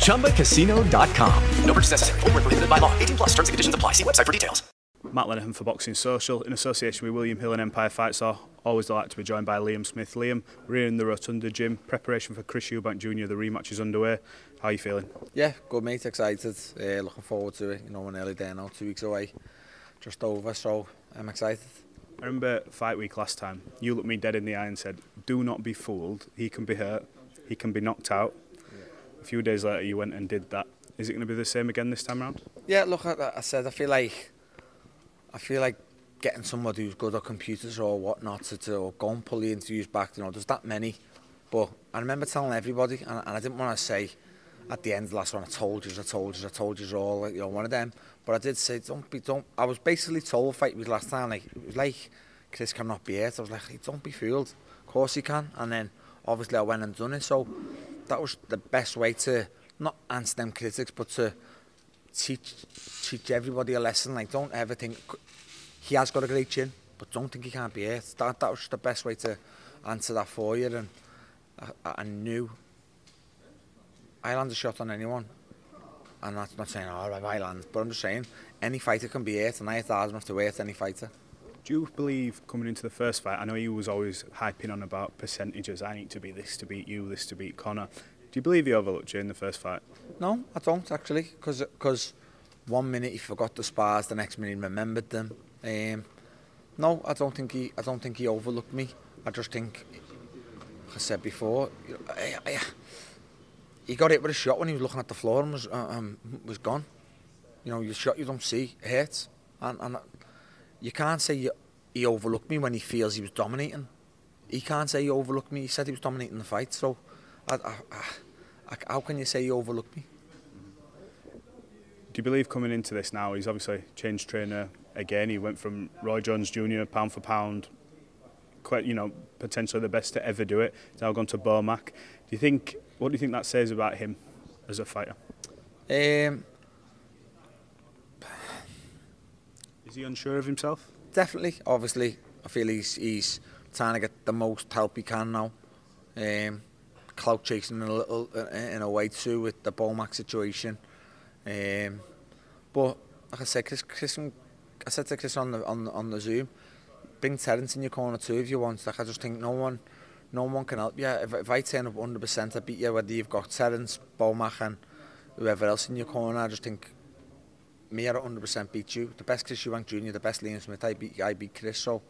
ChumbaCasino.com. No purchase necessary. Full prohibited by law. 18 plus terms and conditions apply. See website for details. Matt Lenihan for Boxing Social in association with William Hill and Empire Fights are always delighted to be joined by Liam Smith. Liam, we're here in the Rotunda gym. Preparation for Chris Eubank Jr. The rematch is underway. How are you feeling? Yeah, good mate. Excited. Uh, looking forward to it. You know, an early day now, two weeks away. just over, so I'm excited. I remember fight week last time. You looked me dead in the eye and said, "Do not be fooled. He can be hurt. He can be knocked out." A few days later, you went and did that. Is it going to be the same again this time around? Yeah. Look, I, I said I feel like I feel like getting somebody who's good at computers or whatnot to, to or go and pull the interviews back. You know, there's that many. But I remember telling everybody, and, and I didn't want to say at the end the last one, I told you, I told you, I told you all, you know, one of them. But I did say, don't be, don't. I was basically told fight week last time, like it was like Chris cannot be it. I was like, hey, don't be fooled. Of course he can. And then obviously I went and done it. So that was the best way to not answer them critics, but to teach teach everybody a lesson. Like don't ever think he has got a great chin, but don't think he can't be it. That that was the best way to answer that for you. And I, I knew I land a shot on anyone. And that's not saying, oh, I land, but I'm just saying, any fighter can be it, and I hit hard enough to hit any fighter. Do you believe coming into the first fight, I know he was always hyping on about percentages, I need to be this to beat you, this to beat Conor. Do you believe he overlooked you in the first fight? No, I don't actually, because one minute he forgot the spars, the next minute he remembered them. Um, no, I don't think he, I don't think he overlooked me. I just think, like I said before, you know, I, I, he got hit with a shot when he was looking at the floor and was uh, um, was gone. You know, your shot you don't see hurts, and and you can't say he overlooked me when he feels he was dominating. He can't say he overlooked me. He said he was dominating the fight. So, I, I, I, how can you say he overlooked me? Do you believe coming into this now, he's obviously changed trainer again. He went from Roy Jones Jr. pound for pound, quite, you know, potentially the best to ever do it. He's now gone to Bormack. Do you think, what do you think that says about him as a fighter? Um, Is he unsure of himself? Definitely. Obviously, I feel he's he's trying to get the most help he can now. Um, clout chasing a little in a way too with the Bo Mac situation. Um, but like I said, Chris, Chris, I said to Chris on the on on the Zoom, bring Terence in your corner too if you want. Like I just think no one no one can help you. If, if I turn up 100%, I beat you, whether you've got Terence, Bo Mac and whoever else in your corner. I just think at 100% beat you. The best Chris Eubank Jr., the best Liam Smith, I beat, I beat Chris. So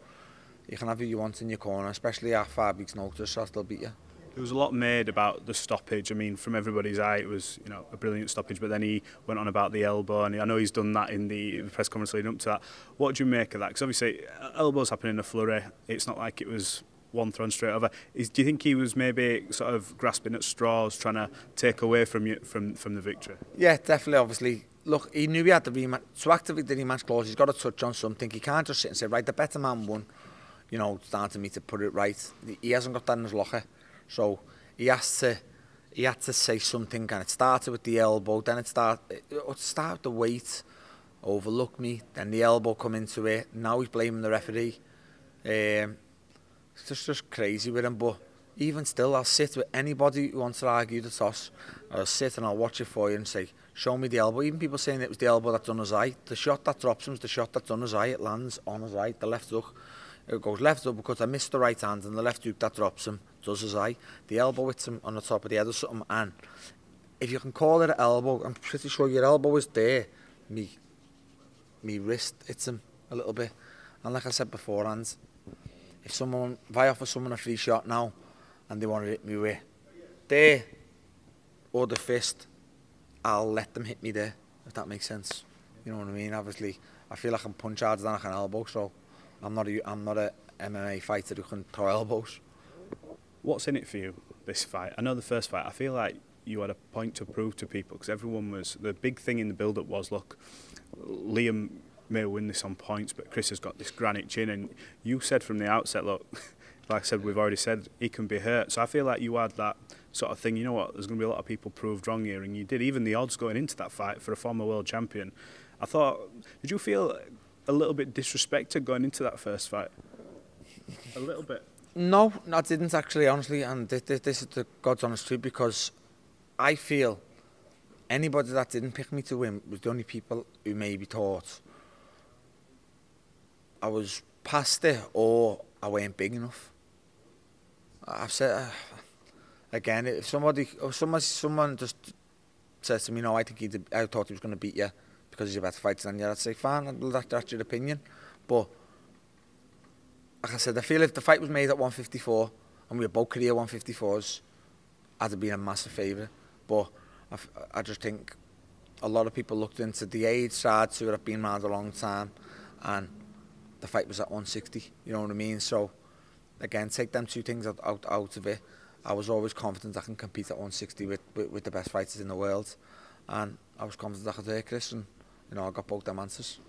you can have who you want in your corner, especially at five weeks notice, so still beat you. There was a lot made about the stoppage. I mean, from everybody's eye, it was you know a brilliant stoppage. But then he went on about the elbow, and I know he's done that in the press conference leading up to that. What do you make of that? Because obviously, uh, elbows happen in a flurry. It's not like it was one thrown straight over. Is, do you think he was maybe sort of grasping at straws, trying to take away from you from from the victory? Yeah, definitely. Obviously, look, he knew he had the rematch. To activate the rematch clause, he's got to touch on something. He can't just sit and say, right, the better man won. You know, starting me to put it right. He hasn't got that in his locker. So he has to he had to say something and it started with the elbow, then it started, it, it started the weight, overlook me, then the elbow come into it. Now he's blaming the referee. Um, it's just, just crazy with him, but even still, I'll sit with anybody who wants to argue the toss. I'll sit and I'll watch it for you and say, show me the elbow. Even people saying it was the elbow that done his eye. The shot that drops him is the shot that done his eye. It lands on his eye, the left hook. It goes left up because I missed the right hand and the left hook that drops him does his eye. The elbow hits him on the top of the head or something. And if you can call it an elbow, I'm pretty sure your elbow is there. Me, me wrist hits him a little bit. And like I said beforehand, if someone, if I offer someone a free shot now and they want to hit me with there or the fist, I'll let them hit me there, if that makes sense. You know what I mean? Obviously, I feel like I'm punch harder than I can elbow, so I'm not a, I'm not a MMA fighter who can throw elbows. What's in it for you, this fight? I know the first fight, I feel like you had a point to prove to people because everyone was, the big thing in the build-up was, look, Liam may win this on points, but Chris has got this granite chin. And you said from the outset, look, like I said, we've already said, he can be hurt. So I feel like you had that sort of thing. You know what? There's going to be a lot of people proved wrong here, and you did. Even the odds going into that fight for a former world champion. I thought, did you feel a little bit disrespected going into that first fight? A little bit. No, I didn't actually, honestly, and this, this is the God's honest truth because I feel anybody that didn't pick me to win was the only people who maybe thought I was past it or I weren't big enough. I've said uh, again, if somebody, if someone, someone just says to me, no, I think he I thought he was going to beat you because he's a better fighter than you, I'd say, fine, that, that's your opinion. But, like I said, I feel if the fight was made at 154 and we were both career 154s, I'd have been a massive favourite. But I, I just think a lot of people looked into the age side who had been around a long time and the fight was at 160, you know what I mean? So, again, take them two things out, out, out of it. I was always confident I can compete at 160 with, with, with the best fighters in the world. And I was confident I could do it, Chris, and you know, I got both them answers.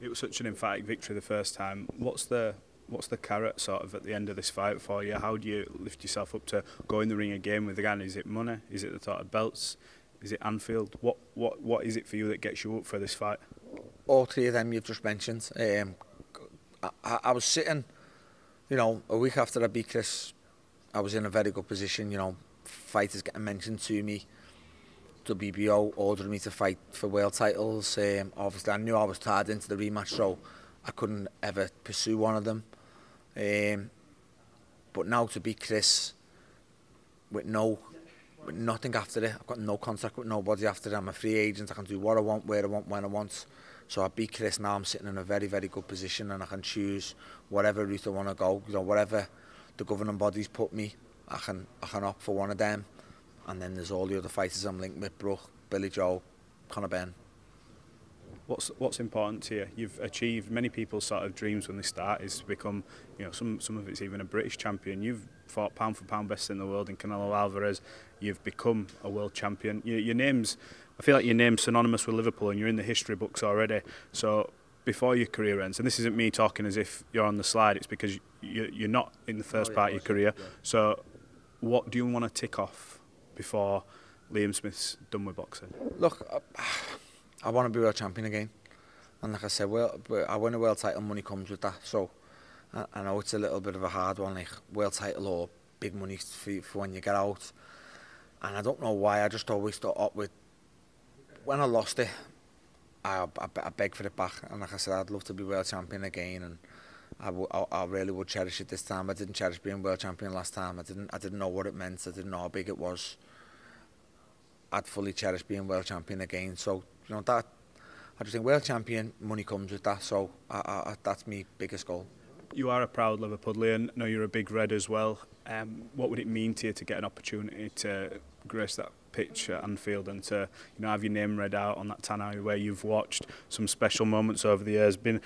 It was such an emphatic victory the first time. What's the what's the carrot sort of at the end of this fight for you? How do you lift yourself up to go in the ring again with the gun? Is it money? Is it the thought of belts? Is it Anfield? What what what is it for you that gets you up for this fight? All three of them you've just mentioned. Um, I, I was sitting, you know, a week after I beat Chris I was in a very good position. You know, fighters getting mentioned to me. WBO ordering me to fight for world titles. Um, obviously, I knew I was tied into the rematch, so I couldn't ever pursue one of them. Um, but now to beat Chris with no, with nothing after it, I've got no contact with nobody after it. I'm a free agent. I can do what I want, where I want, when I want. So I beat Chris now. I'm sitting in a very, very good position, and I can choose whatever route I want to go. You know, whatever the governing bodies put me, I can, I can opt for one of them. And then there's all the other fighters I'm linked with, Brooke, Billy Joe, Conor Ben. What's, what's important to you? You've achieved many people's sort of dreams when they start is to become, you know, some, some of it's even a British champion. You've fought pound for pound best in the world in Canelo Alvarez. You've become a world champion. Your, your name's, I feel like your name's synonymous with Liverpool and you're in the history books already. So before your career ends. And this isn't me talking as if you're on the slide. It's because you, you're not in the first oh, yeah, part of your career. Yeah. So what do you want to tick off before Liam Smith's done with boxing? Look, I, I want to be world champion again. And like I said, well, I win a world title, money comes with that. So I, I know it's a little bit of a hard one, like world title or big money for, for when you get out. And I don't know why, I just always thought up with, when I lost it, I, I, I beg for it back. And like I said, I'd love to be world champion again. And I, I, I really would cherish it this time. I didn't cherish being world champion last time. I didn't, I didn't know what it meant. I didn't know how big it was. I'd fully cherish being world champion again. So, you know, that, I just think world champion, money comes with that. So I, I, I, that's my biggest goal. You are a proud Liverpudlian. I know you're a big red as well. Um, what would it mean to you to get an opportunity to grace that pitch at Anfield and to you know have your name read out on that tannoy where you've watched some special moments over the years. Been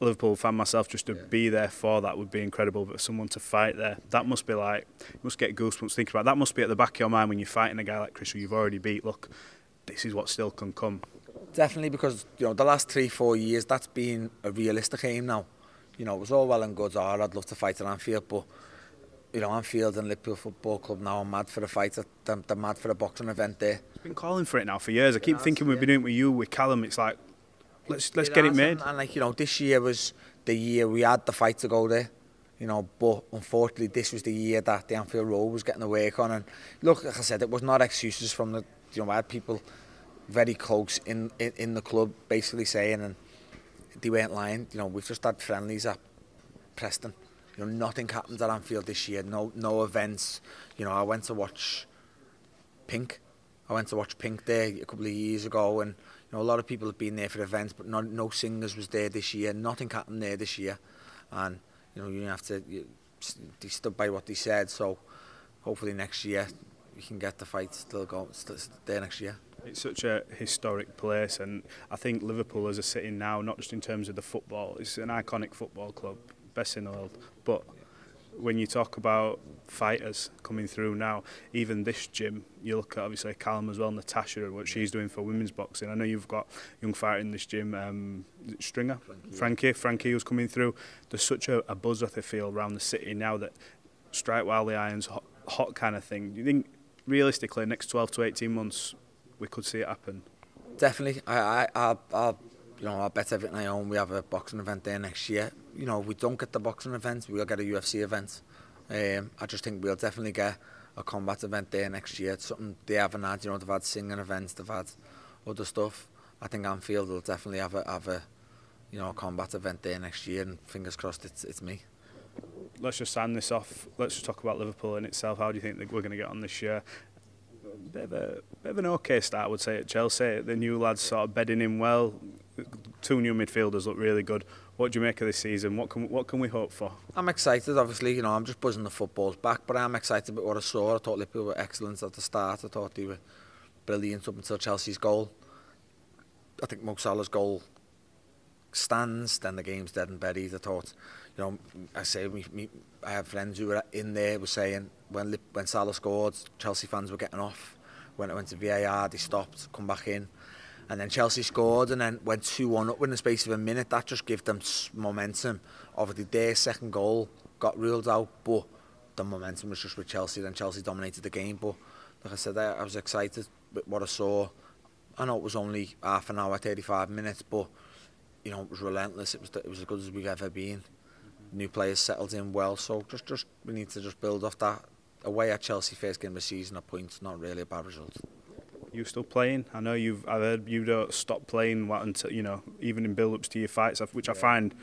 Liverpool fan myself, just to yeah. be there for that would be incredible. But someone to fight there, that must be like you must get goosebumps thinking about. That must be at the back of your mind when you're fighting a guy like Chris, who you've already beat. Look, this is what still can come. Definitely, because you know the last three, four years, that's been a realistic aim now. You know, it was all well and good. Oh, I'd love to fight at Anfield, but you know, Anfield and Liverpool Football Club now are mad for a fight. They're, they're mad for a boxing event there. I've been calling for it now for years. I keep thinking we've been doing it with you, with Callum. It's like, let's let's get it made. And, and like you know, this year was the year we had the fight to go there. You know, but unfortunately, this was the year that the Anfield Road was getting the work on. And look, like I said, it was not excuses from the. You know, I had people very close in, in in the club basically saying, and they weren't lying. You know, we've just had friendlies at Preston. You know, nothing happens at Anfield this year. No, no events. You know, I went to watch Pink. I went to watch Pink there a couple of years ago, and you know, a lot of people have been there for events, but no, no singers was there this year. Nothing happened there this year, and you know, you have to. You, they stood by what they said, so hopefully next year we can get the fight still go still there next year. It's such a historic place and I think Liverpool as a city now, not just in terms of the football, it's an iconic football club. Best in the world. But when you talk about fighters coming through now, even this gym, you look at obviously Callum as well, Natasha, and what she's doing for women's boxing. I know you've got young fighter in this gym, um, Stringer, Frankie, Frankie, Frankie, who's coming through. There's such a, a buzz, I feel, around the city now that strike while the iron's hot, hot kind of thing. Do you think realistically, next 12 to 18 months, we could see it happen? Definitely. I, I, I'll, I'll, you know, I'll bet everything I own. We have a boxing event there next year. You know, if we don't get the boxing event, we'll get a UFC event. Um, I just think we'll definitely get a combat event there next year. It's something they haven't had. You know, they've had singing events, they've had other stuff. I think Anfield will definitely have a have a you know a combat event there next year, and fingers crossed, it's it's me. Let's just sign this off. Let's just talk about Liverpool in itself. How do you think that we're going to get on this year? Bit of a bit of an okay start, I would say, at Chelsea. The new lads sort of bedding in well. Two new midfielders look really good. What do you make of this season? What can what can we hope for? I'm excited. Obviously, you know, I'm just buzzing the footballs back, but I'm excited about what I saw. I thought Liverpool were excellent at the start. I thought they were brilliant up until Chelsea's goal. I think Mo Salah's goal stands. Then the game's dead and buried. I thought, you know, I say me, me, I have friends who were in there were saying when when Salah scored, Chelsea fans were getting off. When it went to VAR, they stopped, come back in. And then Chelsea scored and then went 2-1 up in the space of a minute. That just gave them momentum. Obviously, their second goal got ruled out, but the momentum was just with Chelsea. Then Chelsea dominated the game. But like I said, I, I was excited with what I saw. I know it was only half an hour, 35 minutes, but you know, it was relentless. It was, it was as good as we've ever been. Mm-hmm. New players settled in well, so just, just we need to just build off that. Away at Chelsea, first game of the season, a point, not really a bad result you still playing? I know you've I've heard you don't stop playing what until you know even in build-ups to your fights, which yeah. I find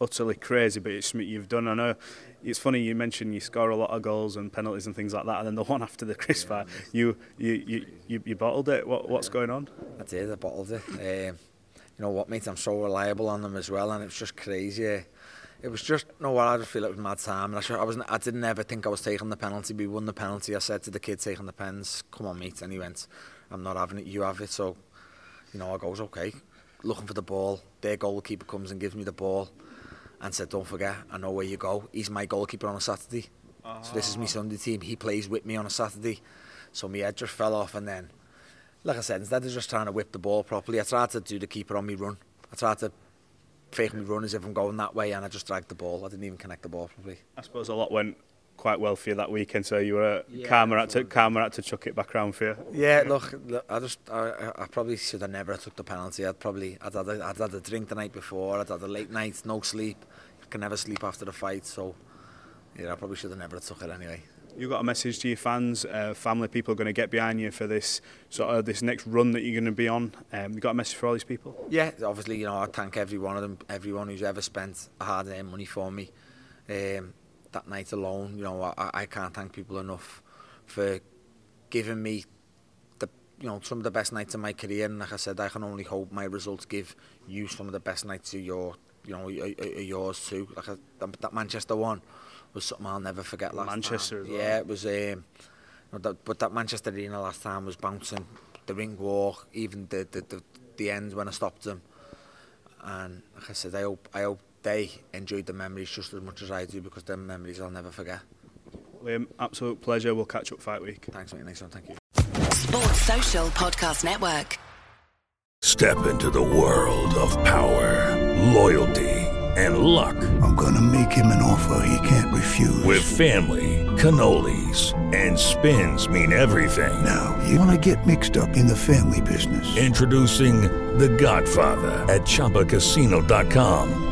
utterly crazy, but it's something you've done. I know it's funny you mentioned you score a lot of goals and penalties and things like that, and then the one after the Chris yeah, fight, you you, you you you bottled it. What what's yeah. going on? I did. I bottled it. um, you know what, mate? I'm so reliable on them as well, and it's just crazy. It was just you no. Know what I just feel it was mad time, and I, I was I didn't ever think I was taking the penalty. We won the penalty. I said to the kid taking the pens, "Come on, mate," and he went. I'm not having it, you have it. So, you know, I goes, okay, looking for the ball. Their goalkeeper comes and gives me the ball and said, don't forget, I know where you go. He's my goalkeeper on a Saturday. Oh. So this is my ah. Sunday team. He plays with me on a Saturday. So my head just fell off and then, like I said, instead of just trying to whip the ball properly, I tried to do the keeper on me run. I tried to fake me run as if I'm going that way and I just dragged the ball. I didn't even connect the ball properly. I suppose a lot went quite well for you that weekend, so you were yeah, calmer had to calmer had to chuck it back around for you. Yeah, look, look I just I, I probably should have never took the penalty. I'd probably I'd had a, I'd had a drink the night before. I'd had a late night, no sleep. I can never sleep after the fight, so yeah, I probably should have never took it anyway. you got a message to your fans, uh, family, people are going to get behind you for this sort of this next run that you're going to be on. Um, you got a message for all these people? Yeah, obviously, you know, I thank every one of them, everyone who's ever spent hard-earned money for me. Um, that night alone. You know, I, I can't thank people enough for giving me the you know some of the best nights of my career. And like I said, I can only hope my results give you some of the best nights of your you know yours too. Like a, that, Manchester one was something I'll never forget last Manchester time. Yeah, it was. Um, you know, that, but that Manchester Arena last time was bouncing. The ring walk, even the the, the, the end when I stopped them. And like I said, I hope I hope they enjoyed the memories just as much as I do because they're memories I'll never forget. Liam, absolute pleasure. We'll catch up fight week. Thanks, mate. Next one. Thank you. Sports Social Podcast Network. Step into the world of power, loyalty, and luck. I'm going to make him an offer he can't refuse. With family cannolis, and spins mean everything. Now, you want to get mixed up in the family business. Introducing The Godfather at ChumbaCasino.com.